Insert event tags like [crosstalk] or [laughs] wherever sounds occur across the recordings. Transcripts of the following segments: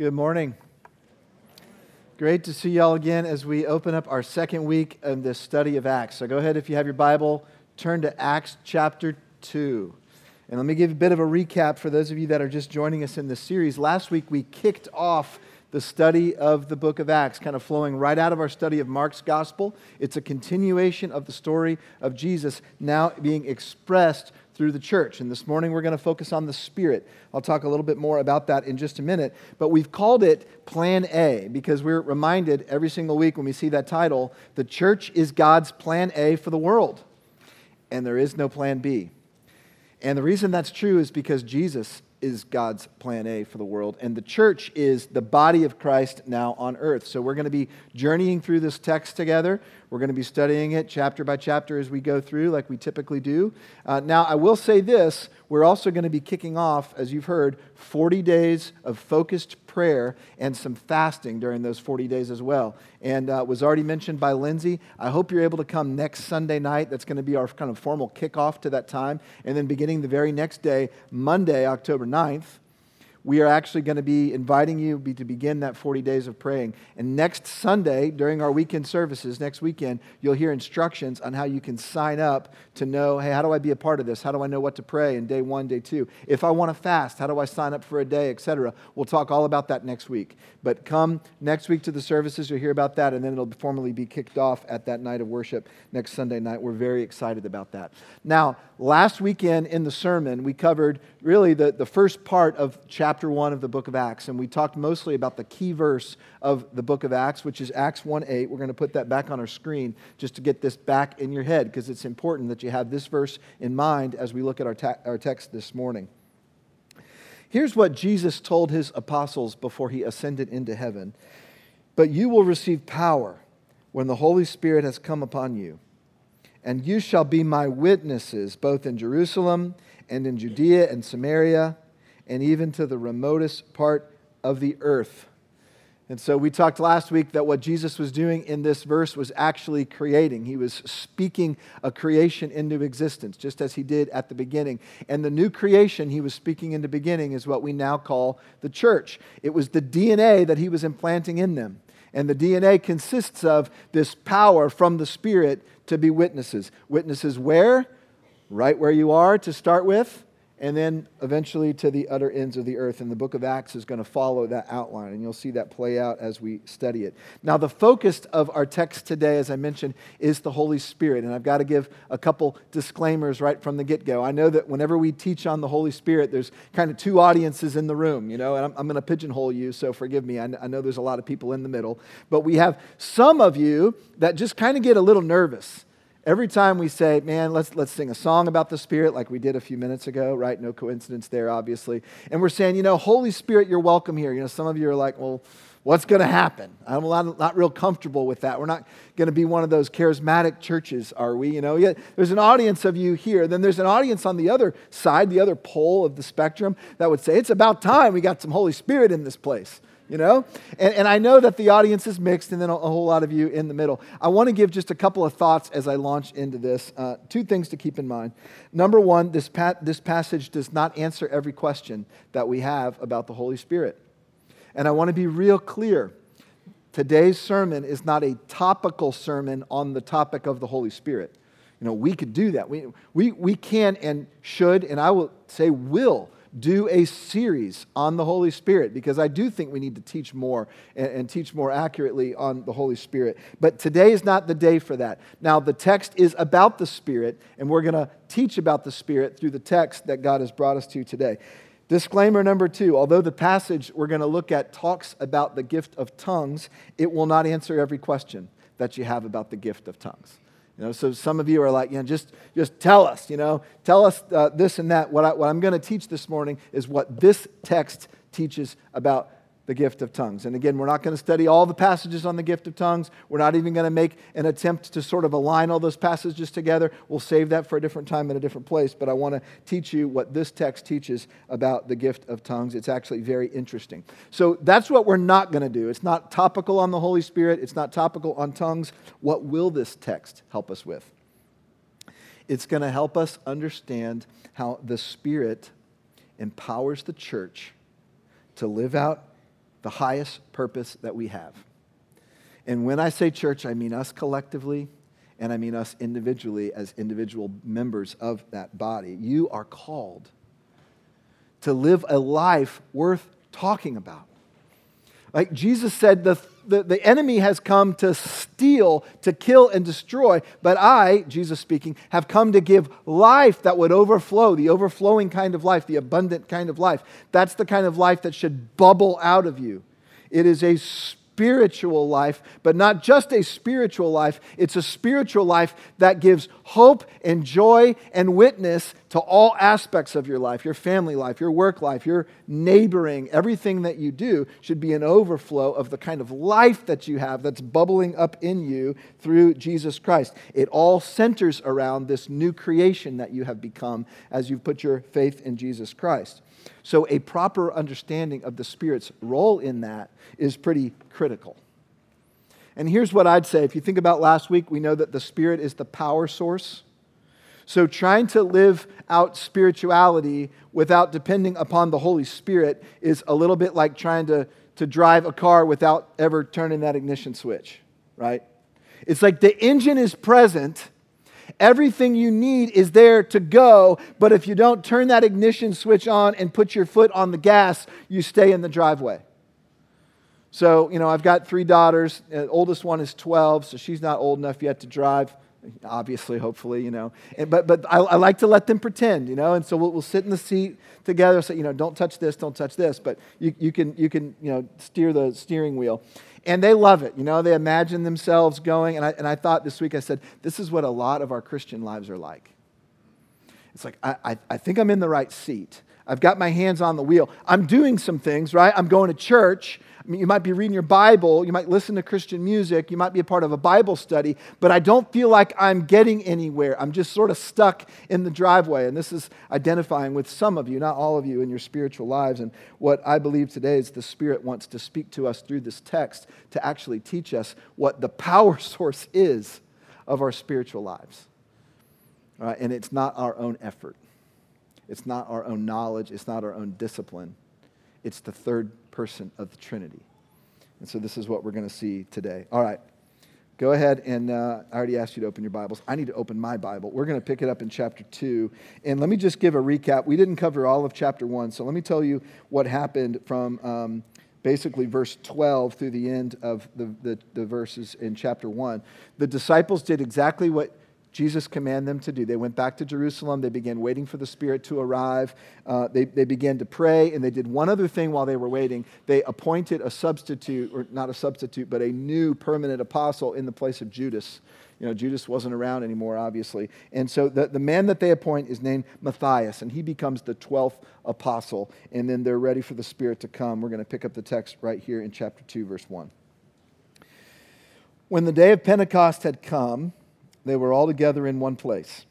Good morning. Great to see y'all again as we open up our second week of this study of Acts. So go ahead, if you have your Bible, turn to Acts chapter 2. And let me give a bit of a recap for those of you that are just joining us in this series. Last week we kicked off the study of the book of Acts, kind of flowing right out of our study of Mark's gospel. It's a continuation of the story of Jesus now being expressed through the church. And this morning we're going to focus on the Spirit. I'll talk a little bit more about that in just a minute. But we've called it Plan A because we're reminded every single week when we see that title the church is God's plan A for the world, and there is no plan B. And the reason that's true is because Jesus is God's plan A for the world, and the church is the body of Christ now on earth. So we're going to be journeying through this text together. We're going to be studying it chapter by chapter as we go through, like we typically do. Uh, now, I will say this we're also going to be kicking off, as you've heard, 40 days of focused prayer and some fasting during those 40 days as well. And uh, was already mentioned by Lindsay. I hope you're able to come next Sunday night. That's going to be our kind of formal kickoff to that time. And then beginning the very next day, Monday, October 9th, we are actually going to be inviting you to begin that 40 days of praying. And next Sunday, during our weekend services, next weekend, you'll hear instructions on how you can sign up to know hey, how do I be a part of this? How do I know what to pray in day one, day two? If I want to fast, how do I sign up for a day, etc.? We'll talk all about that next week. But come next week to the services, you'll hear about that, and then it'll formally be kicked off at that night of worship next Sunday night. We're very excited about that. Now, last weekend in the sermon, we covered really the, the first part of chapter 1 of the book of Acts. And we talked mostly about the key verse of the book of Acts, which is Acts 1 8. We're going to put that back on our screen just to get this back in your head because it's important that you have this verse in mind as we look at our, ta- our text this morning. Here's what Jesus told his apostles before he ascended into heaven But you will receive power when the Holy Spirit has come upon you, and you shall be my witnesses both in Jerusalem and in Judea and Samaria, and even to the remotest part of the earth. And so we talked last week that what Jesus was doing in this verse was actually creating. He was speaking a creation into existence, just as he did at the beginning. And the new creation he was speaking in the beginning is what we now call the church. It was the DNA that he was implanting in them. And the DNA consists of this power from the Spirit to be witnesses. Witnesses where? right where you are to start with, and then eventually to the utter ends of the earth. And the book of Acts is going to follow that outline, and you'll see that play out as we study it. Now, the focus of our text today, as I mentioned, is the Holy Spirit. And I've got to give a couple disclaimers right from the get go. I know that whenever we teach on the Holy Spirit, there's kind of two audiences in the room, you know, and I'm, I'm going to pigeonhole you, so forgive me. I, I know there's a lot of people in the middle. But we have some of you that just kind of get a little nervous Every time we say, man, let's, let's sing a song about the Spirit, like we did a few minutes ago, right? No coincidence there, obviously. And we're saying, you know, Holy Spirit, you're welcome here. You know, some of you are like, well, what's going to happen? I'm not, real comfortable with that. We're not going to be one of those charismatic churches, are we? You know, yet there's an audience of you here. Then there's an audience on the other side, the other pole of the spectrum, that would say, it's about time we got some Holy Spirit in this place you know? And, and I know that the audience is mixed and then a, a whole lot of you in the middle. I want to give just a couple of thoughts as I launch into this. Uh, two things to keep in mind. Number one, this, pat, this passage does not answer every question that we have about the Holy Spirit. And I want to be real clear. Today's sermon is not a topical sermon on the topic of the Holy Spirit. You know, we could do that. We, we, we can and should, and I will say will do a series on the Holy Spirit because I do think we need to teach more and, and, teach more accurately on the Holy Spirit. But today is not the day for that. Now, the text is about the Spirit, and we're going to teach about the Spirit through the text that God has brought us to today. Disclaimer number two although the passage we're going to look at talks about the gift of tongues, it will not answer every question that you have about the gift of tongues. You know, so some of you are like, you know, just, just tell us, you know, tell us uh, this and that. What, I, what I'm going to teach this morning is what this text teaches about the gift of tongues. And again, we're not going to study all the passages on the gift of tongues. We're not even going to make an attempt to sort of align all those passages together. We'll save that for a different time in a different place. But I want to teach you what this text teaches about the gift of tongues. It's actually very interesting. So that's what we're not going to do. It's not topical on the Holy Spirit, it's not topical on tongues. What will this text help us with? It's going to help us understand how the Spirit empowers the church to live out the highest purpose that we have. And when I say church, I mean us collectively, and I mean us individually as individual members of that body. You are called to live a life worth talking about. Like Jesus said, the, the, the, enemy has come to steal, to kill, and destroy, but I, Jesus speaking, have come to give life that would overflow, the overflowing kind of life, the abundant kind of life. That's the kind of life that should bubble out of you. It is a spiritual life, but not just a spiritual life. It's a spiritual life that gives hope and joy and witness to all aspects of your life your family life, your work life, your neighboring. Everything that you do should be an overflow of the kind of life that you have that's bubbling up in you through Jesus Christ. It all centers around this new creation that you have become as you've put your faith in Jesus Christ. So, a proper understanding of the Spirit's role in that is pretty critical. And here's what I'd say if you think about last week, we know that the Spirit is the power source. So, trying to live out spirituality without depending upon the Holy Spirit is a little bit like trying to, to drive a car without ever turning that ignition switch, right? It's like the engine is present, Everything you need is there to go, but if you don't turn that ignition switch on and put your foot on the gas, you stay in the driveway. So, you know, I've got three daughters. The oldest one is 12, so she's not old enough yet to drive, obviously, hopefully, you know. And, but but I, I, like to let them pretend, you know, and so we'll, we'll sit in the seat together, say, you know, don't touch this, don't touch this, but you, you, can, you can, you know, steer the steering wheel. And they love it. You know, they imagine themselves going. And I, and I thought this week, I said, this is what a lot of our Christian lives are like. It's like, I, I, I think I'm in the right seat. I've got my hands on the wheel. I'm doing some things, right? I'm going to church. You might be reading your Bible, you might listen to Christian music, you might be a part of a Bible study, but I don't feel like I'm getting anywhere. I'm just sort of stuck in the driveway. And this is identifying with some of you, not all of you, in your spiritual lives. And what I believe today is the Spirit wants to speak to us through this text to actually teach us what the power [laughs] source is of our spiritual lives. Right? And it's not our own effort. It's not our own knowledge. It's not our own discipline. It's the third person of the Trinity. And so this is what we're going to see today. All right. Go ahead and uh, I already asked you to open your Bibles. I need to open my Bible. We're going to pick it up in chapter 2. And let me just give a recap. We didn't cover all of chapter 1, so let me tell you what happened from um, basically verse 12 through the end of the, the, the verses in chapter 1. The disciples did exactly what Jesus commanded them to do. They went back to Jerusalem. They began waiting for the Spirit to arrive. Uh, they, they began to pray, and they did one other thing while they were waiting. They appointed a substitute, or not a substitute, but a new permanent apostle in the place of Judas. You know, Judas wasn't around anymore, obviously. And so the, the man that they appoint is named Matthias, and he becomes the 12th apostle. And then they're ready for the Spirit to come. We're going to pick up the text right here in chapter 2, verse 1. When the day of Pentecost had come, they were all together in one place.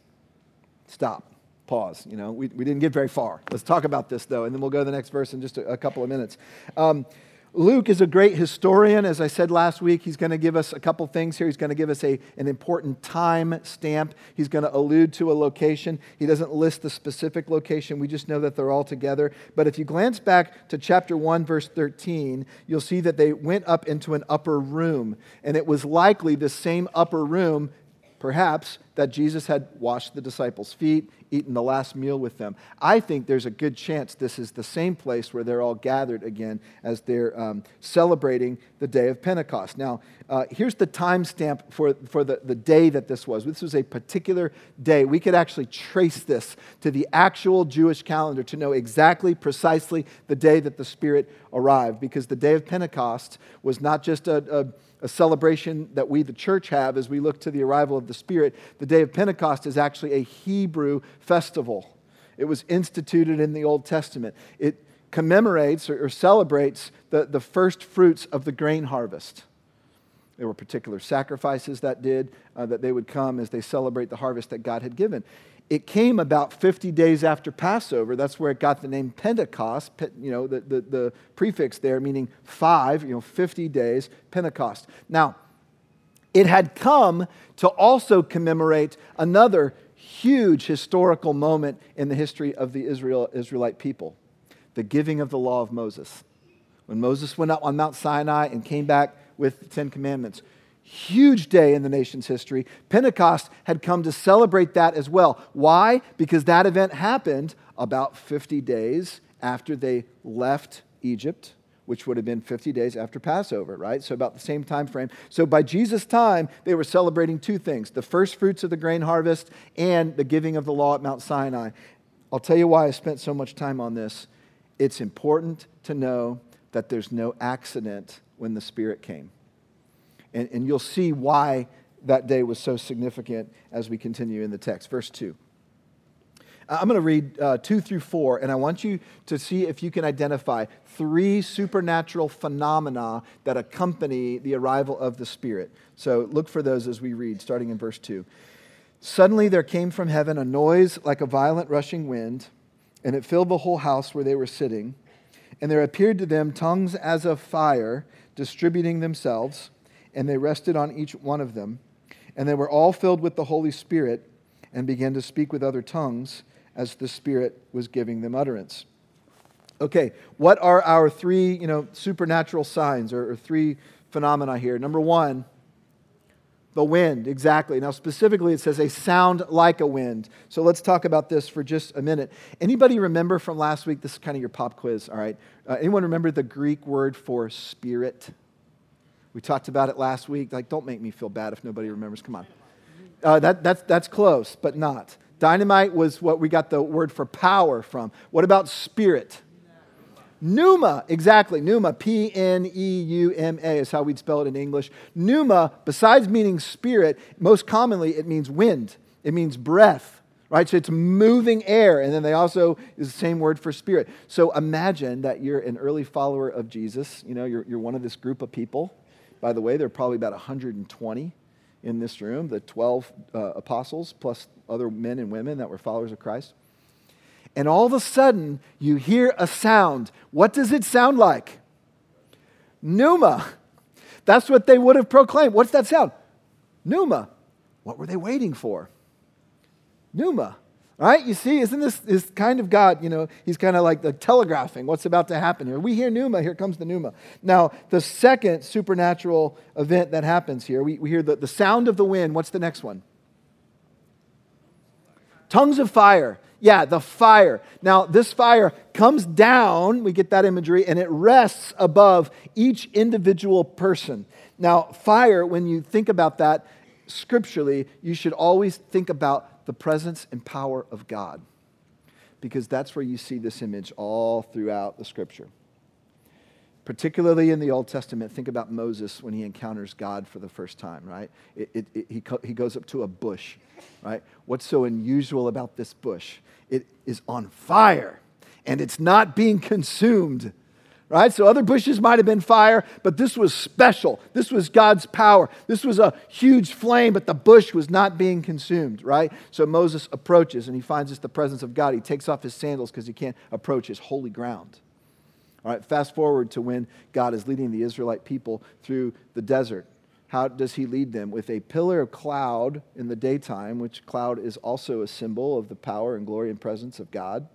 Stop. Pause. You know, we, we didn't get very far. Let's talk about this, though, and then we'll go to the next verse in just a, a couple of minutes. Um, Luke is a great historian. As I said last week, he's going to give us a couple things here. He's going to give us a, an important time stamp. He's going to allude to a location. He doesn't list the specific location. We just know that they're all together. But if you glance back to chapter 1, verse 13, you'll see that they went up into an upper room. And it was likely the same upper room perhaps that Jesus had washed the disciples' feet, eaten the last meal with them. I think there's a good chance this is the same place where they're all gathered again as they're um, celebrating the day of Pentecost. Now, uh, here's the timestamp for, for the, the day that this was. This was a particular day. We could actually trace this to the actual Jewish calendar to know exactly, precisely the day that the Spirit arrived, because the day of Pentecost was not just a, a a celebration that we, the church, have as we look to the arrival of the Spirit. The day of Pentecost is actually a Hebrew festival. It was instituted in the Old Testament. It commemorates or, or celebrates the, the first fruits of the grain harvest. There were particular sacrifices that did, uh, that they would come as they celebrate the harvest that God had given. It came about 50 days after Passover. That's where it got the name Pentecost, you know, the, the, the prefix there meaning five, you know, 50 days, Pentecost. Now, it had come to also commemorate another huge historical moment in the history of the Israel, Israelite people the giving of the law of Moses. when Moses went up on Mount Sinai and came back with the Ten Commandments. Huge day in the nation's history. Pentecost had come to celebrate that as well. Why? Because that event happened about 50 days after they left Egypt which would have been 50 days after Passover, right? So about the same time frame. So by Jesus' time, they were celebrating two things the first fruits of the grain harvest and the giving of the law at Mount Sinai. I'll tell you why I spent so much time on this. It's important to know that there's no accident when the Spirit came. And, and you'll see why that day was so significant as we continue in the text. Verse 2. I'm going to read uh, 2 through 4, and I want you to see if you can identify three supernatural phenomena that accompany the arrival of the Spirit. So look for those as we read, starting in verse 2. Suddenly there came from heaven a noise like a violent rushing wind, and it filled the whole house where they were sitting. And there appeared to them tongues as of fire, distributing themselves, and they rested on each one of them. And they were all filled with the Holy Spirit and began to speak with other tongues as the Spirit was giving them utterance. Okay, what are our three, you know, supernatural signs or, or three phenomena here? Number one, the wind, exactly. Now, specifically, it says a sound like a wind. So let's talk about this for just a minute. Anybody remember from last week? This is kind of your pop quiz, all right? Uh, anyone remember the Greek word for spirit? We talked about it last week. Like, don't make me feel bad if nobody remembers. Come on. Uh, that, that's, that's close, but not. Dynamite was what we got the word for power from. What about spirit? Pneuma, exactly. Pneuma, P N E U M A is how we'd spell it in English. Pneuma, besides meaning spirit, most commonly it means wind, it means breath, right? So it's moving air. And then they also is the same word for spirit. So imagine that you're an early follower of Jesus. You know, you're, you're one of this group of people. By the way, there are probably about 120 in this room, the 12 uh, apostles, plus other men and women that were followers of Christ. And all of a sudden, you hear a sound. What does it sound like? Pneuma. That's what they would have proclaimed. What's that sound? Pneuma. What were they waiting for? Pneuma. Right? You see, isn't this is kind of God, you know, he's kind of like the telegraphing what's about to happen here. We hear Pneuma, here comes the Pneuma. Now, the second supernatural event that happens here, we, we hear the, the sound of the wind. What's the next one? Tongues of fire. Yeah, the fire. Now, this fire comes down, we get that imagery, and it rests above each individual person. Now, fire, when you think about that scripturally, you should always think about the presence and power of God. Because that's where you see this image all throughout the scripture. Particularly in the Old Testament, think about Moses when he encounters God for the first time, right? It, it, it, he, he goes up to a bush, right? What's so unusual about this bush? It is on fire and it's not being consumed right? So other bushes might have been fire, but this was special. This was God's power. This was a huge flame, but the bush was not being consumed, right? So Moses approaches and he finds it's the presence of God. He takes off his sandals because he can't approach his holy ground. All right, fast forward to when God is leading the Israelite people through the desert. How does he lead them? With a pillar of cloud in the daytime, which cloud is also a symbol of the power and glory and presence of God,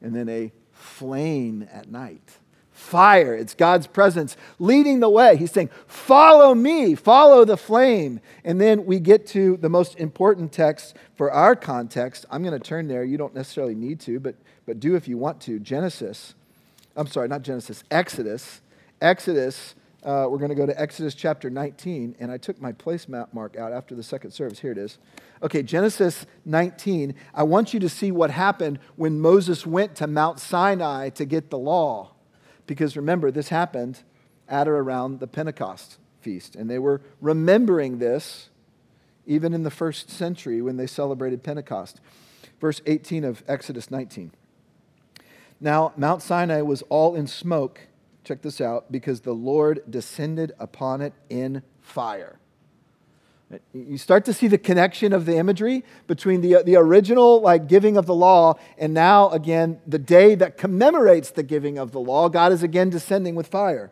and then a flame at night fire. It's God's presence leading the way. He's saying, Follow me, follow the flame. And then we get to the most important text for our context. I'm going to turn there. You don't necessarily need to, but, but do if you want to. Genesis. I'm sorry, not Genesis, Exodus. Exodus. Uh, we're going to go to Exodus chapter 19, and I took my place mark out after the second service. Here it is. Okay, Genesis 19. I want you to see what happened when Moses went to Mount Sinai to get the law. Because remember, this happened at or around the Pentecost feast. And they were remembering this even in the first century when they celebrated Pentecost. Verse 18 of Exodus 19. Now, Mount Sinai was all in smoke. Check this out because the Lord descended upon it in fire. You start to see the connection of the imagery between the, the original like giving of the law and now again the day that commemorates the giving of the law. God is again descending with fire.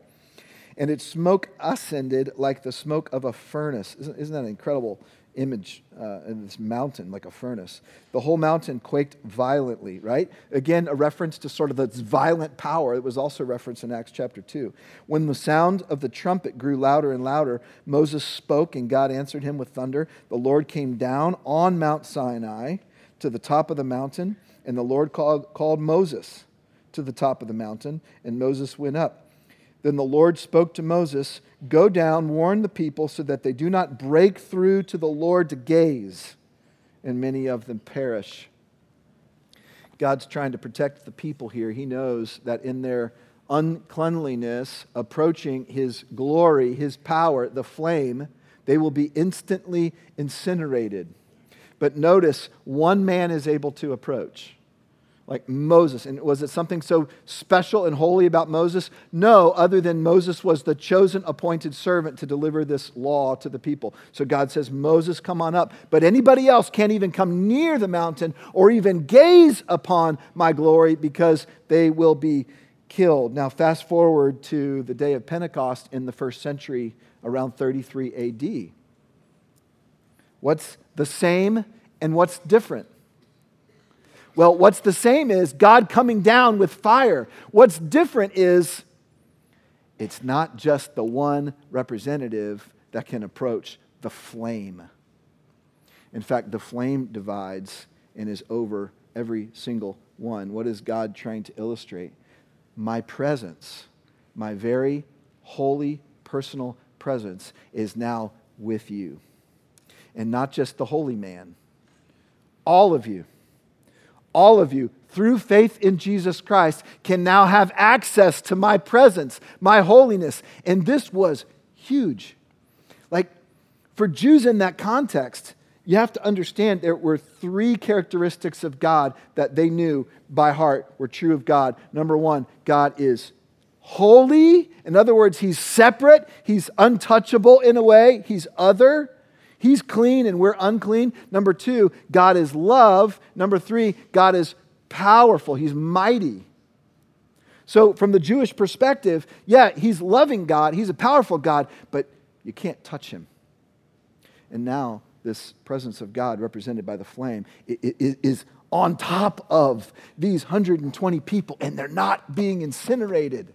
And its smoke ascended like the smoke of a furnace. Isn't, isn't that an incredible image uh, in this mountain like a furnace. The whole mountain quaked violently, right? Again, a reference to sort of this violent power that was also referenced in Acts chapter 2. When the sound of the trumpet grew louder and louder, Moses spoke and God answered him with thunder. The Lord came down on Mount Sinai to the top of the mountain, and the Lord called, called Moses to the top of the mountain, and Moses went up. Then the Lord spoke to Moses Go down, warn the people, so that they do not break through to the Lord to gaze, and many of them perish. God's trying to protect the people here. He knows that in their uncleanliness, approaching his glory, his power, the flame, they will be instantly incinerated. But notice, one man is able to approach like Moses. And was it something so special and holy about Moses? No, other than Moses was the chosen appointed servant to deliver this law to the people. So God says, Moses, come on up. But anybody else can't even come near the mountain or even gaze upon my glory because they will be killed. Now, fast forward to the day of Pentecost in the first century, around 33 AD. What's the same and what's different? Well, what's the same is God coming down with fire. What's different is it's not just the one representative that can approach the flame. In fact, the flame divides and is over every single one. What is God trying to illustrate? My presence, my very holy personal presence, is now with you. And not just the holy man, all of you all of you, through faith in Jesus Christ, can now have access to my presence, my holiness. And this was huge. Like, for Jews in that context, you have to understand there were three characteristics of God that they knew by heart were true of God. Number one, God is holy. In other words, he's separate, he's untouchable in a way, he's other. He's clean and we're unclean. Number two, God is love. Number three, God is powerful. He's mighty. So, from the Jewish perspective, yeah, he's loving God, he's a powerful God, but you can't touch him. And now, this presence of God, represented by the flame, is on top of these 120 people, and they're not being incinerated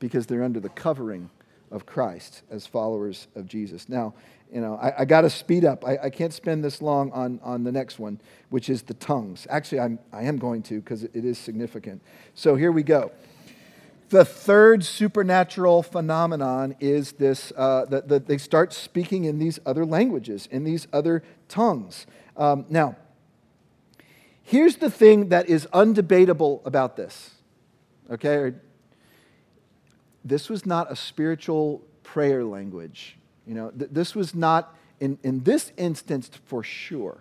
because they're under the covering of Christ as followers of Jesus. Now, you know, I, I got to speed up. I, I, can't spend this long on, on the next one, which is the tongues. Actually, I'm, I am going to because it, is significant. So here we go. The third supernatural phenomenon is this uh, that, that they start speaking in these other languages, in these other tongues. Um, now, here's the thing that is undebatable about this. Okay? This was not a spiritual prayer language you know, th- this was not, in, in this instance for sure,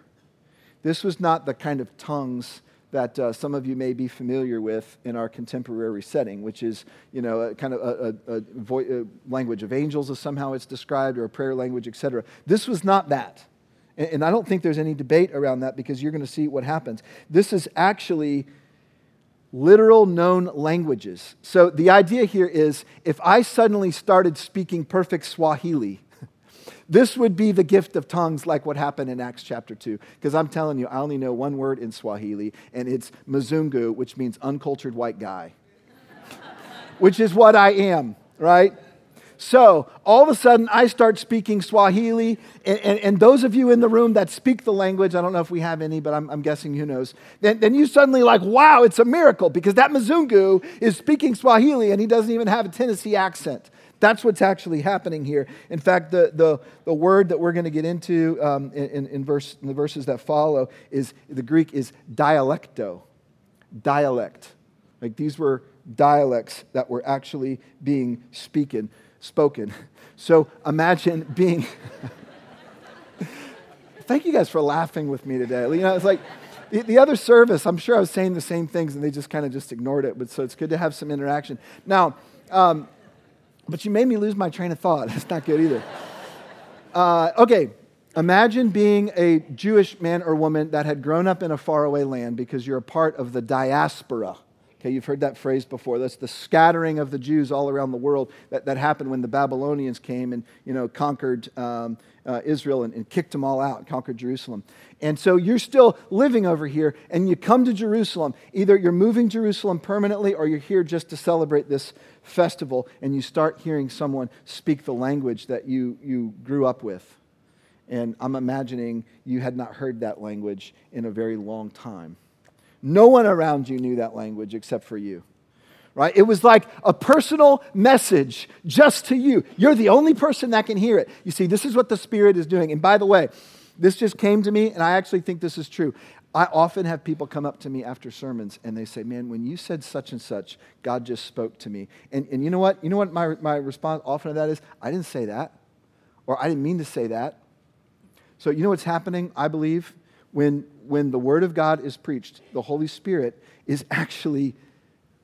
this was not the kind of tongues that uh, some of you may be familiar with in our contemporary setting, which is, you know, a kind of a, a, a, vo- a language of angels, as somehow it's described, or a prayer language, etc. This was not that. And, and I don't think there's any debate around that because you're going to see what happens. This is actually literal known languages. So the idea here is if I suddenly started speaking perfect Swahili, this would be the gift of tongues, like what happened in Acts chapter 2. Because I'm telling you, I only know one word in Swahili, and it's Mzungu, which means uncultured white guy, [laughs] which is what I am, right? So all of a sudden, I start speaking Swahili, and, and, and, those of you in the room that speak the language, I don't know if we have any, but I'm, I'm guessing who knows, then, then you suddenly like, wow, it's a miracle because that Mzungu is speaking Swahili and he doesn't even have a Tennessee accent. That's what's actually happening here. In fact, the, the, the word that we're going to get into um, in, in, verse, in the verses that follow is the Greek is dialecto. Dialect. Like these were dialects that were actually being speaken, spoken. So imagine being. [laughs] Thank you guys for laughing with me today. You know, it's like the, the other service, I'm sure I was saying the same things and they just kind of just ignored it. But so it's good to have some interaction. Now, um, but you made me lose my train of thought. [laughs] That's not good either. Uh, okay, imagine being a Jewish man or woman that had grown up in a faraway land because you're a part of the diaspora. Okay, you've heard that phrase before. That's the scattering of the Jews all around the world that, that happened when the Babylonians came and, you know, conquered um, uh, Israel and, and kicked them all out, conquered Jerusalem. And so you're still living over here and you come to Jerusalem. Either you're moving Jerusalem permanently or you're here just to celebrate this festival and you start hearing someone speak the language that you, you grew up with. And I'm imagining you had not heard that language in a very long time. No one around you knew that language except for you. Right? It was like a personal message just to you. You're the only person that can hear it. You see, this is what the Spirit is doing. And by the way, this just came to me, and I actually think this is true. I often have people come up to me after sermons and they say, Man, when you said such and such, God just spoke to me. And, and you know what? You know what my, my response often to that is? I didn't say that, or I didn't mean to say that. So, you know what's happening, I believe? When, when the Word of God is preached, the Holy Spirit is actually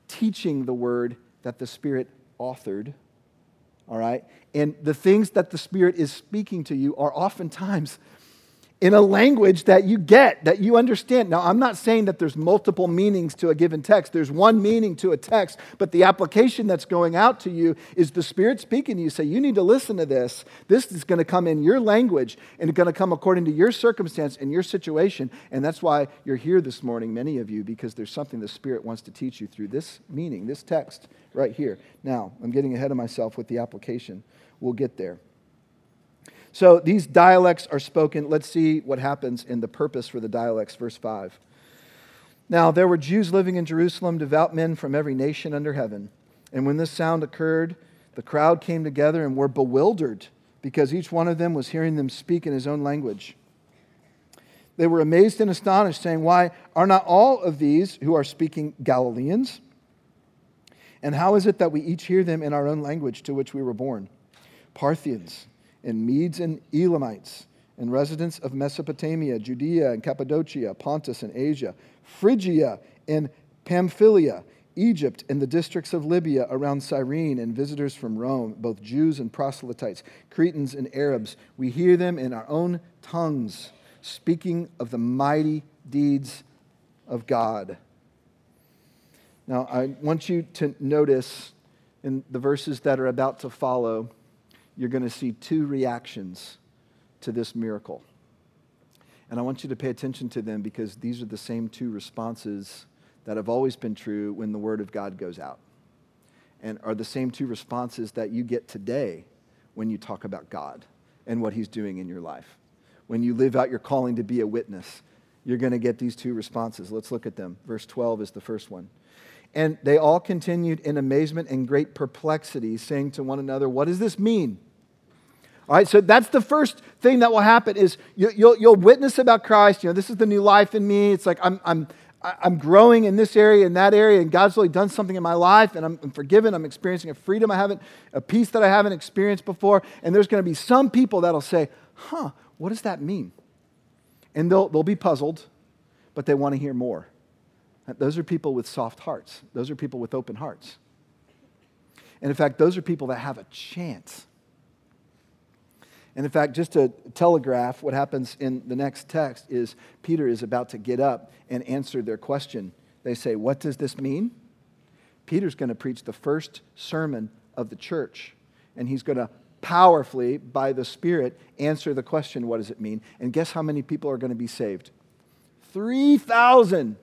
teaching the Word that the Spirit authored. All right? And the things that the Spirit is speaking to you are oftentimes in a language that you get, that you understand. Now, I'm not saying that there's multiple meanings to a given text. There's one meaning to a text, but the application that's going out to you is the Spirit speaking to you. Say, you need to listen to this. This is going to come in your language and it's going to come according to your circumstance and your situation. And that's why you're here this morning, many of you, because there's something the Spirit wants to teach you through this meaning, this text right here. Now, I'm getting ahead of myself with the application. We'll get there. So these dialects are spoken. Let's see what happens in the purpose for the dialects, verse 5. Now, there were Jews living in Jerusalem, devout men from every nation under heaven. And when this sound occurred, the crowd came together and were bewildered because each one of them was hearing them speak in his own language. They were amazed and astonished, saying, Why are not all of these who are speaking Galileans? And how is it that we each hear them in our own language to which we were born? Parthians and Medes and Elamites, and residents of Mesopotamia, Judea and Cappadocia, Pontus and Asia, Phrygia and Pamphylia, Egypt and the districts of Libya around Cyrene, and visitors from Rome, both Jews and proselytes, Cretans and Arabs. We hear them in our own tongues, speaking of the mighty deeds of God. Now, I want you to notice in the verses that are about to follow you're going to see two reactions to this miracle. And I want you to pay attention to them because these are the same two responses that have always been true when the Word of God goes out, and are the same two responses that you get today when you talk about God and what He's doing in your life. When you live out your calling to be a witness, you're going to get these two responses. Let's look at them. Verse 12 is the first one. And they all continued in amazement and great perplexity, saying to one another, What does this mean? All right, so that's the first thing that will happen is you, will you'll witness about Christ. You know, this is the new life in me. It's like I'm, I'm, I'm growing in this area, in that area, and God's really done something in my life, and I'm, I'm forgiven. I'm experiencing a freedom I haven't, a peace that I haven't experienced before. And there's going to be some people that'll say, huh, what does that mean? And they'll, they'll be puzzled, but they want to hear more. Those are people with soft hearts. Those are people with open hearts. And in fact, those are people that have a chance and in fact, just to telegraph what happens in the next text is Peter is about to get up and answer their question. They say, What does this mean? Peter's going to preach the first sermon of the church, and he's going to powerfully, by the Spirit, answer the question, What does it mean? And guess how many people are going to be saved? 3,000.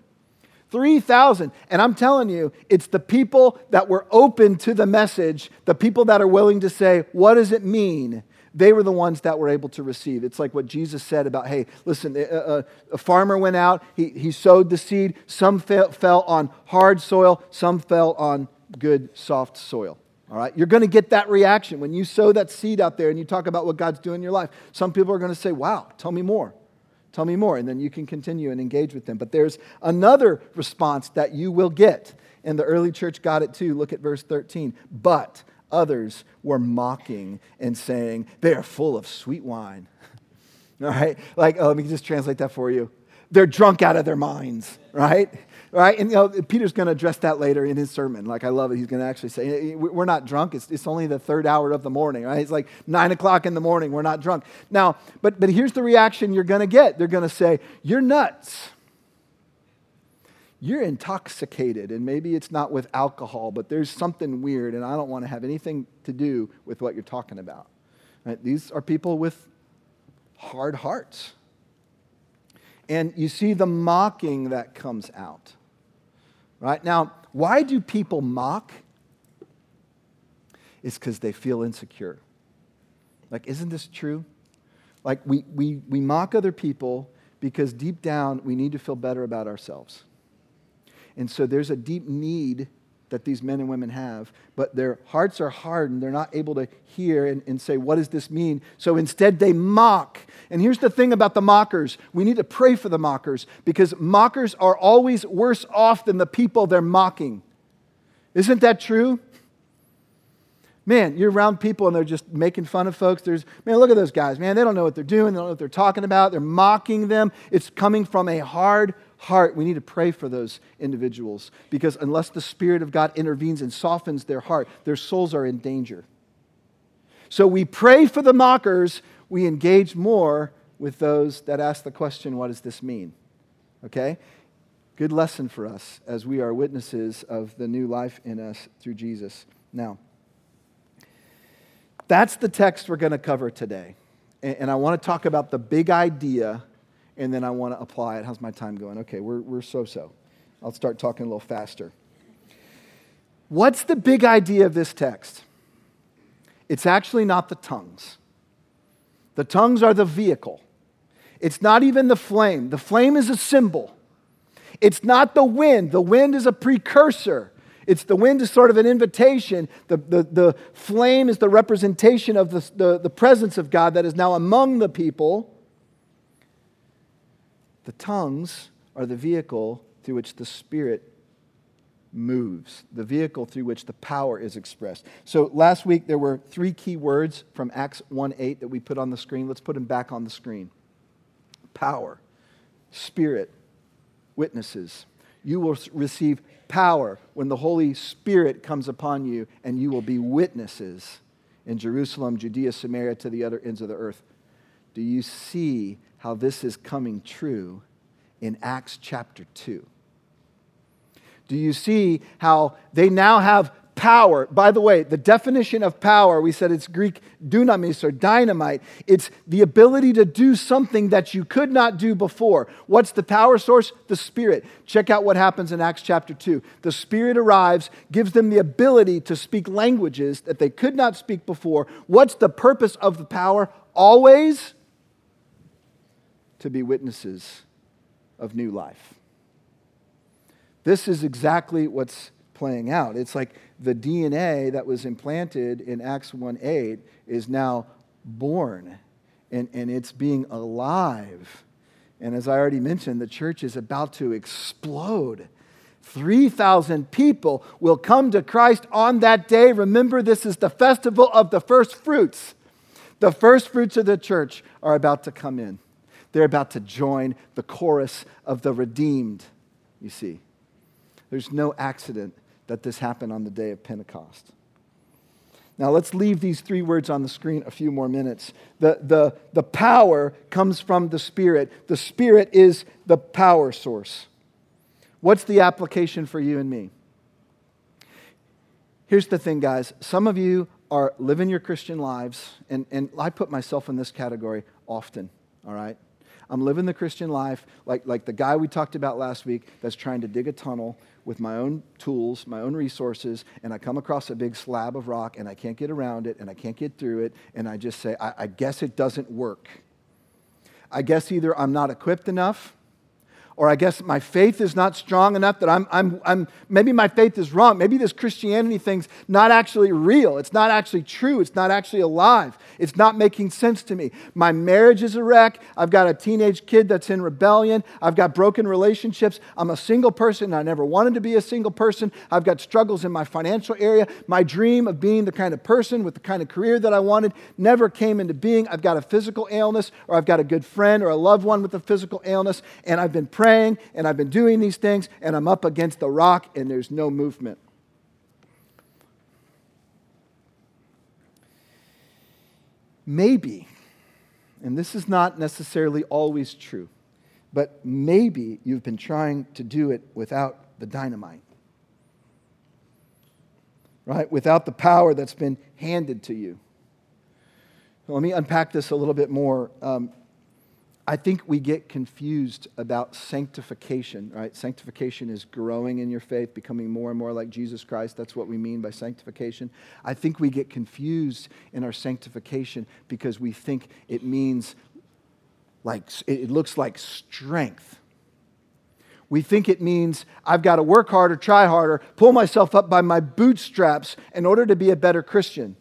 3,000. And I'm telling you, it's the people that were open to the message, the people that are willing to say, What does it mean? They were the ones that were able to receive. It's like what Jesus said about, hey, listen, a, a, a farmer went out, he, he sowed the seed. Some fell, fell on hard soil, some fell on good, soft soil. All right, you're going to get that reaction when you sow that seed out there and you talk about what God's doing in your life. Some people are going to say, Wow, tell me more. Tell me more. And then you can continue and engage with them. But there's another response that you will get. And the early church got it too. Look at verse 13. But Others were mocking and saying, They are full of sweet wine. [laughs] All right? Like, oh, let me just translate that for you. They're drunk out of their minds, right? Right? And you know, Peter's going to address that later in his sermon. Like, I love it. He's going to actually say, We're not drunk. It's, it's only the third hour of the morning, right? It's like nine o'clock in the morning. We're not drunk. Now, but, but here's the reaction you're going to get they're going to say, You're nuts. You're intoxicated, and maybe it's not with alcohol, but there's something weird, and I don't want to have anything to do with what you're talking about. Right? These are people with hard hearts. And you see the mocking that comes out. Right? Now, why do people mock? It's because they feel insecure. Like, isn't this true? Like, we, we, we mock other people because deep down we need to feel better about ourselves. And so there's a deep need that these men and women have, but their hearts are hardened. They're not able to hear and, and, say, What does this mean? So instead, they mock. And here's the thing about the mockers we need to pray for the mockers because mockers are always worse off than the people they're mocking. Isn't that true? Man, you're around people and they're just making fun of folks. There's, man, look at those guys, man. They don't know what they're doing. They don't know what they're talking about. They're mocking them. It's coming from a hard heart. We need to pray for those individuals because unless the Spirit of God intervenes and softens their heart, their souls are in danger. So we pray for the mockers. We engage more with those that ask the question, what does this mean? Okay? Good lesson for us as we are witnesses of the new life in us through Jesus. Now, that's the text we're going to cover today. And I want to talk about the big idea, and then I want to apply it. How's my time going? Okay, we're, we're so so. I'll start talking a little faster. What's the big idea of this text? It's actually not the tongues. The tongues are the vehicle. It's not even the flame. The flame is a symbol. It's not the wind. The wind is a precursor. It's the wind is sort of an invitation. The, the, the flame is the representation of the, the, the presence of God that is now among the people. The tongues are the vehicle through which the Spirit moves, the vehicle through which the power is expressed. So last week there were three key words from Acts 1 8 that we put on the screen. Let's put them back on the screen power, Spirit, witnesses. You will receive power when the Holy Spirit comes upon you, and you will be witnesses in Jerusalem, Judea, Samaria, to the other ends of the earth. Do you see how this is coming true in Acts chapter 2? Do you see how they now have power. By the way, the definition of power, we said it's Greek dunamis or dynamite. It's the ability to do something that you could not do before. What's the power source? The Spirit. Check out what happens in Acts chapter 2. The Spirit arrives, gives them the ability to speak languages that they could not speak before. What's the purpose of the power? Always to be witnesses of new life. This is exactly what's playing out. It's like the DNA that was implanted in Acts 1 8 is now born and, and it's being alive. And as I already mentioned, the church is about to explode. 3,000 people will come to Christ on that day. Remember, this is the festival of the first fruits. The first fruits of the church are about to come in. They're about to join the chorus of the redeemed, you see. There's no accident that this happened on the day of Pentecost. Now, let's leave these three words on the screen a few more minutes. The, the, the power comes from the Spirit, the Spirit is the power source. What's the application for you and me? Here's the thing, guys. Some of you are living your Christian lives, and, and I put myself in this category often, all right? I'm living the Christian life like, like the guy we talked about last week that's trying to dig a tunnel with my own tools, my own resources, and I come across a big slab of rock and I can't get around it and I can't get through it, and I just say, I, I guess it doesn't work. I guess either I'm not equipped enough or I guess my faith is not strong enough that I'm, I'm, I'm, maybe my faith is wrong. Maybe this Christianity thing's not actually real. It's not actually true. It's not actually alive. It's not making sense to me. My marriage is a wreck. I've got a teenage kid that's in rebellion. I've got broken relationships. I'm a single person. I never wanted to be a single person. I've got struggles in my financial area. My dream of being the kind of person with the kind of career that I wanted never came into being. I've got a physical illness, or I've got a good friend or a loved one with a physical illness, and I've been praying praying and I've been doing these things and I'm up against the rock and there's no movement. Maybe, and this is not necessarily always true, but maybe you've been trying to do it without the dynamite. Right? Without the power that's been handed to you. Let me unpack this a little bit more. Um, I think we get confused about sanctification, right? Sanctification is growing in your faith, becoming more and more like Jesus Christ. That's what we mean by sanctification. I think we get confused in our sanctification because we think it means like, it looks like strength. We think it means I've got to work harder, try harder, pull myself up by my bootstraps in order to be a better Christian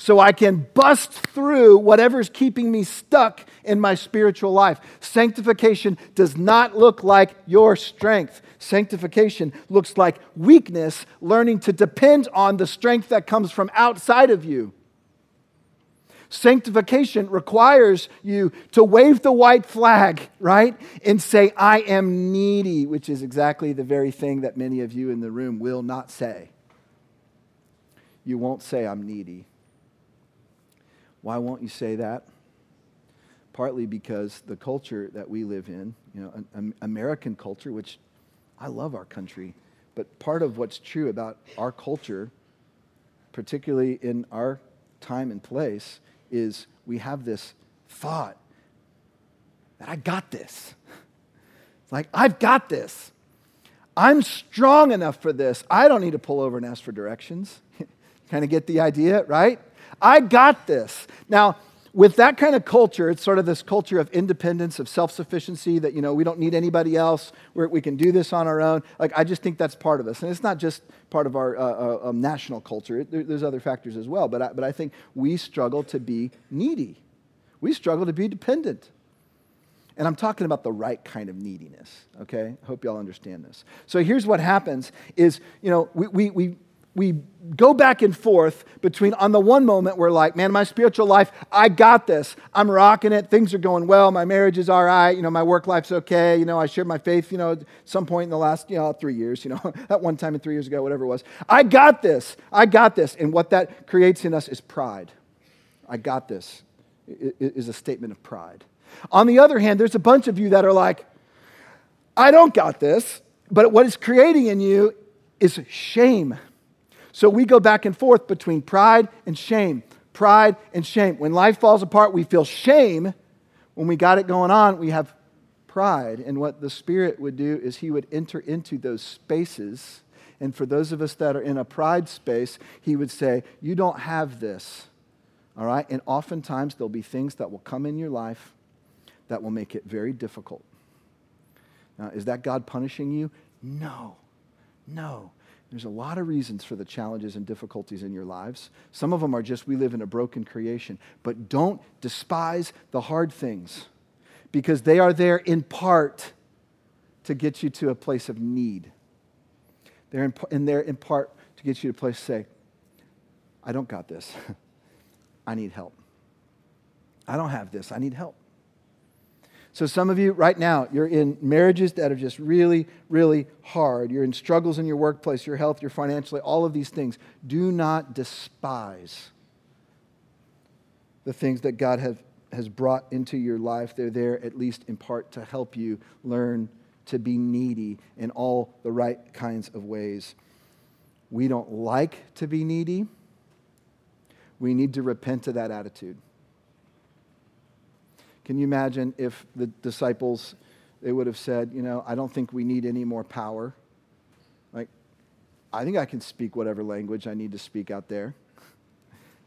so I can bust through whatever's keeping me stuck in my spiritual life. Sanctification does not look like your strength. Sanctification looks like weakness, learning to depend on the strength that comes from outside of you. Sanctification requires you to wave the white flag, right? And say, I am needy, which is exactly the very thing that many of you in the room will not say. You won't say, I'm needy. Why won't you say that? Partly because the culture that we live in, you know, an, American culture, which I love our country, but part of what's true about our culture, particularly in our time and place, is we have this thought that I got this. It's [laughs] like, I've got this. I'm strong enough for this. I don't need to pull over and ask for directions. [laughs] kind of get the idea, right? I got this. Now, with that kind of culture, it's sort of this culture of independence, of self sufficiency, that, you know, we don't need anybody else, We're, we can do this on our own. Like, I just think that's part of us. And it's not just part of our uh, uh, um, national culture, there, there's other factors as well. But I, but I think we struggle to be needy, we struggle to be dependent. And I'm talking about the right kind of neediness, okay? I hope y'all understand this. So here's what happens is, you know, we, we, we we go back and forth between on the one moment we're like man my spiritual life i got this. I'm rocking it. Things are going well. My marriage is all right. You know my work life's okay. You know i shared my faith you know at some point in the last you know three years you know [laughs] that one time in three years ago whatever it was. I got this. I got this. And what that creates in us is pride. I got this. Is a statement of pride. On the other hand there's a bunch of you that are like i don't got this. But what it's creating in you is shame so we go back and forth between pride and shame. Pride and shame. When life falls apart, we feel shame. When we got it going on, we have pride. And what the Spirit would do is He would enter into those spaces. And for those of us that are in a pride space, He would say, You don't have this. All right? And oftentimes there'll be things that will come in your life that will make it very difficult. Now, is that God punishing you? No. No. There's a lot of reasons for the challenges and difficulties in your lives. Some of them are just we live in a broken creation. But don't despise the hard things because they are there in part to get you to a place of need. They're in, and they're in part to get you to a place to say, I don't got this. [laughs] I need help. I don't have this. I need help. So, some of you right now, you're in marriages that are just really, really hard. You're in struggles in your workplace, your health, your financially, all of these things. Do not despise the things that God have, has brought into your life. They're there, at least in part, to help you learn to be needy in all the right kinds of ways. We don't like to be needy. We need to repent of that attitude. Can you imagine if the disciples, they would have said, you know, I don't think we need any more power. Like, I think I can speak whatever language I need to speak out there.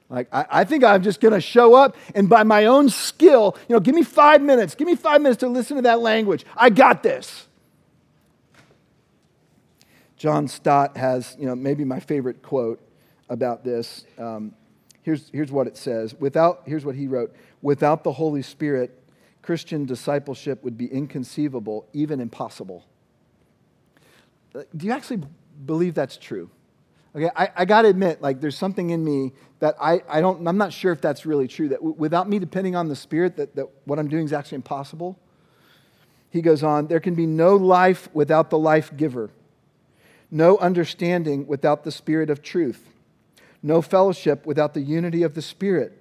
Like, I, I think I'm just going to show up and by my own skill, you know, give me five minutes. Give me five minutes to listen to that language. I got this. John Stott has, you know, maybe my favorite quote about this. Um, here's, here's what it says. Without, here's what he wrote Without the Holy Spirit, Christian discipleship would be inconceivable, even impossible. Uh, do you actually believe that's true? Okay, I, I got to admit, like, there's something in me that I, I don't, I'm not sure if that's really true, that w- without me depending on the Spirit, that, that what I'm doing is actually impossible. He goes on, there can be no life without the life giver, no understanding without the Spirit of truth, no fellowship without the unity of the Spirit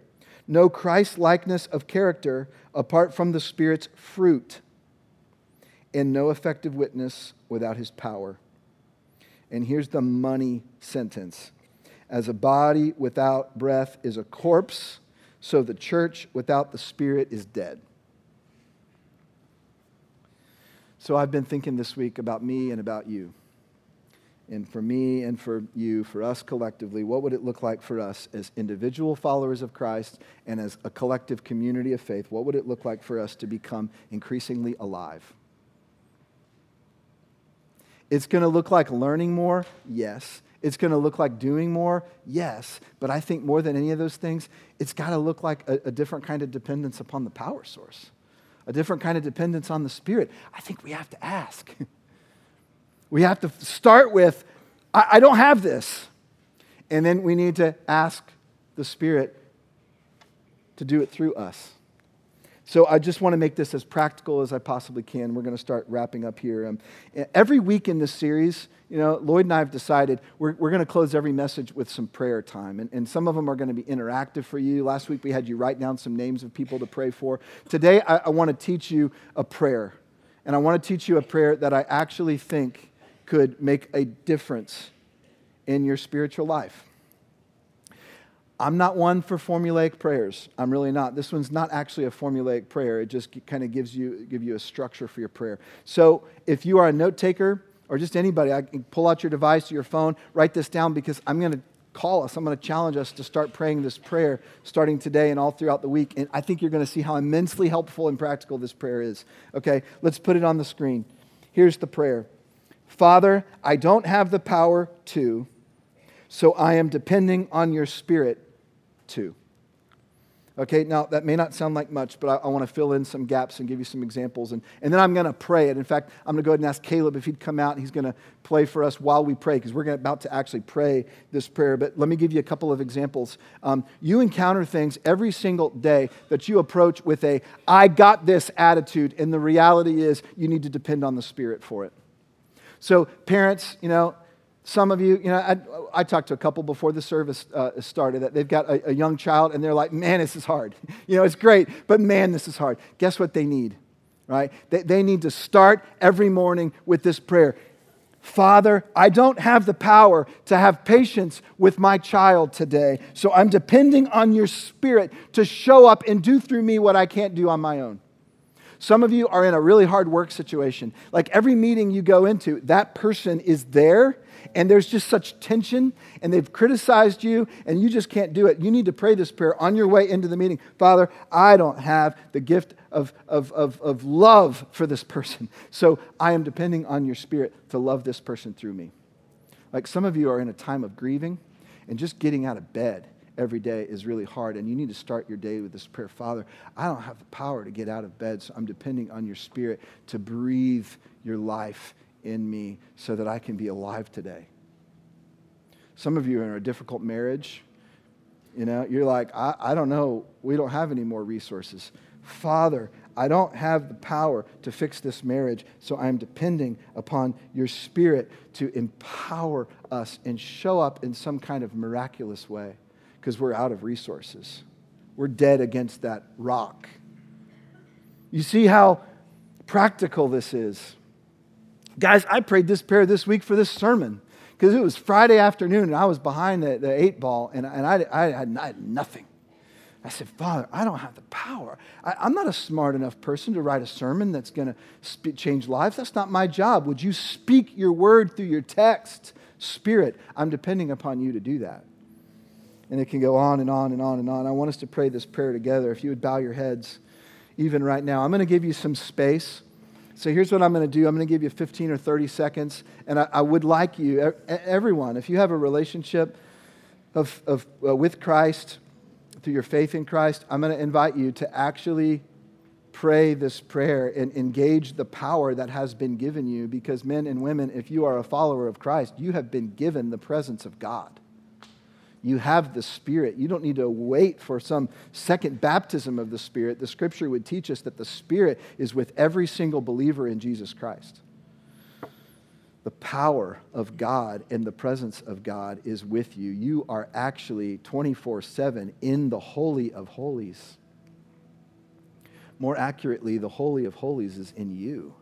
no Christ likeness of character apart from the Spirit's fruit. and no effective witness without his power. And here's the money sentence As a body without breath is a corpse, so the church without the Spirit is dead. So I've been thinking this week about me and about you. And for me and for you, for us collectively, what would it look like for us as individual followers of Christ and as a collective community of faith? What would it look like for us to become increasingly alive? It's going to look like learning more? Yes. It's going to look like doing more? Yes. But I think more than any of those things, it's got to look like a, a different kind of dependence upon the power source a different kind of dependence on the Spirit? I think we have to ask. [laughs] we have to start with, I, I don't have this. And then we need to ask the Spirit to do it through us. So I just want to make this as practical as I possibly can. We're going to start wrapping up here. Um, every week in this series, you know, Lloyd and I have decided we're, we're going to close every message with some prayer time. And, and some of them are going to be interactive for you. Last week we had you write down some names of people to pray for. Today I, I want to teach you a prayer. And I want to teach you a prayer that I actually think could make a difference in your spiritual life. I'm not one for formulaic prayers. I'm really not. This one's not actually a formulaic prayer. It just kind of gives you, give you a structure for your prayer. So if you are a note taker or just anybody, I can pull out your device or your phone, write this down because I'm going to call us. I'm going to challenge us to start praying this prayer starting today and all throughout the week. And I think you're going to see how immensely helpful and practical this prayer is. Okay, let's put it on the screen. Here's the prayer Father, I don't have the power to, so I am depending on your spirit to. Okay, now that may not sound like much, but I, I want to fill in some gaps and give you some examples. And, and then I'm going to pray it. In fact, I'm going to go ahead and ask Caleb if he'd come out. And he's going to play for us while we pray because we're gonna, about to actually pray this prayer. But let me give you a couple of examples. Um, you encounter things every single day that you approach with a, I got this attitude. And the reality is you need to depend on the Spirit for it. So, parents, you know, some of you, you know, I, I talked to a couple before the service uh, started that they've got a, a young child and they're like, man, this is hard. [laughs] You know, it's great, but man, this is hard. Guess what they need, right? They, they need to start every morning with this prayer Father, I don't have the power to have patience with my child today, so I'm depending on your spirit to show up and do through me what I can't do on my own. Some of you are in a really hard work situation. Like every meeting you go into, that person is there and there's just such tension and they've criticized you and you just can't do it, you need to pray this prayer on your way into the meeting. Father, I don't have the gift of, of, of, of love for this person. So I am depending on your spirit to love this person through me. Like some of you are in a time of grieving and just getting out of bed every day is really hard. And you need to start your day with this prayer Father, I don't have the power to get out of bed, so I'm depending on your spirit to breathe your life in me so that I can be alive today. Some of you are in a difficult marriage. You know, you're like, I, I don't know, we don't have any more resources. Father, I don't have the power to fix this marriage, so I'm depending upon your spirit to empower us and show up in some kind of miraculous way because we're out of resources. We're dead against that rock. You see how practical this is. Guys, I prayed this prayer this week for this sermon because it was Friday afternoon and I was behind the, the eight ball and, and I, I, had, I had nothing. I said, Father, I don't have the power. I, am not a smart enough person to write a sermon that's going to change lives. That's not my job. Would you speak your word through your text? Spirit, I'm depending upon you to do that. And it can go on and on and on and on. I want us to pray this prayer together. If you would bow your heads, even right now, I'm going to give you some space. So here's what I'm going to do I'm going to give you 15 or 30 seconds. And I, I would like you, everyone, if you have a relationship of, of, uh, with Christ, through your faith in Christ, I'm going to invite you to actually pray this prayer and engage the power that has been given you because, men and women, if you are a follower of Christ, you have been given the presence of God. You have the Spirit. You don't need to wait for some second baptism of the Spirit. The scripture would teach us that the Spirit is with every single believer in Jesus Christ. The power of God and the presence of God is with you. You are actually 24 7 in the Holy of Holies. More accurately, the Holy of Holies is in you.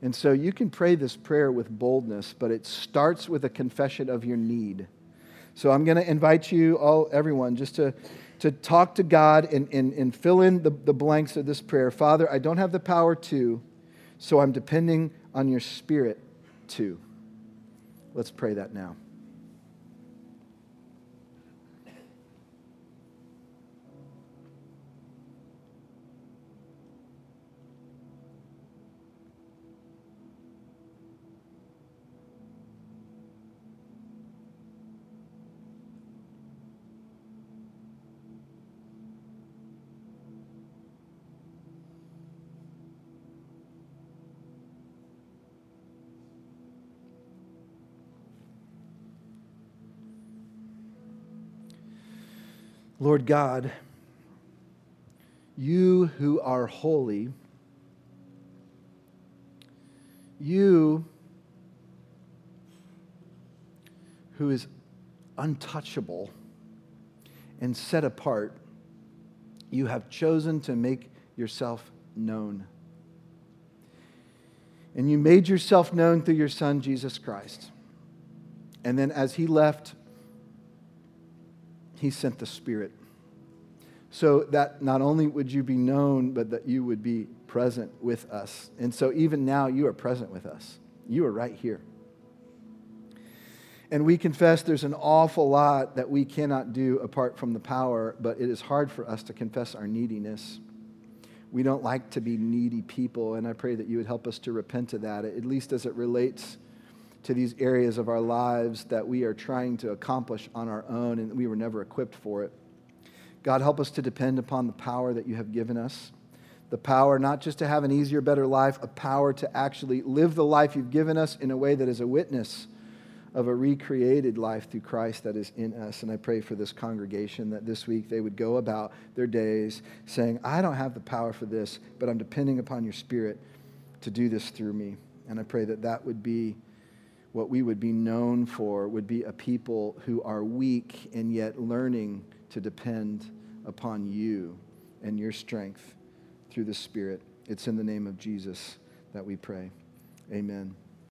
And so you can pray this prayer with boldness, but it starts with a confession of your need. So I'm going to invite you, all, everyone, just to, to talk to God and, and, and fill in the, the blanks of this prayer. Father, I don't have the power to, so I'm depending on your Spirit to. Let's pray that now. Lord God, you who are holy, you who is untouchable and set apart, you have chosen to make yourself known. And you made yourself known through your Son, Jesus Christ. And then as he left he sent the Spirit. So that not only would you be known, but that you would be present with us. And so even now, you are present with us. You are right here. And we confess there's an awful lot that we cannot do apart from the power, but it is hard for us to confess our neediness. We don't like to be needy people, and I pray that you would help us to repent of that, at least as it relates to these areas of our lives that we are trying to accomplish on our own and we were never equipped for it. God, help us to depend upon the power that you have given us. The power not just to have an easier, better life, a power to actually live the life you've given us in a way that is a witness of a recreated life through Christ that is in us. And I pray for this congregation that this week they would go about their days saying, I don't have the power for this, but I'm depending upon your Spirit to do this through me. And I pray that that would be what we would be known for would be a people who are weak and yet learning to depend upon you and your strength through the Spirit. It's in the name of Jesus that we pray. Amen.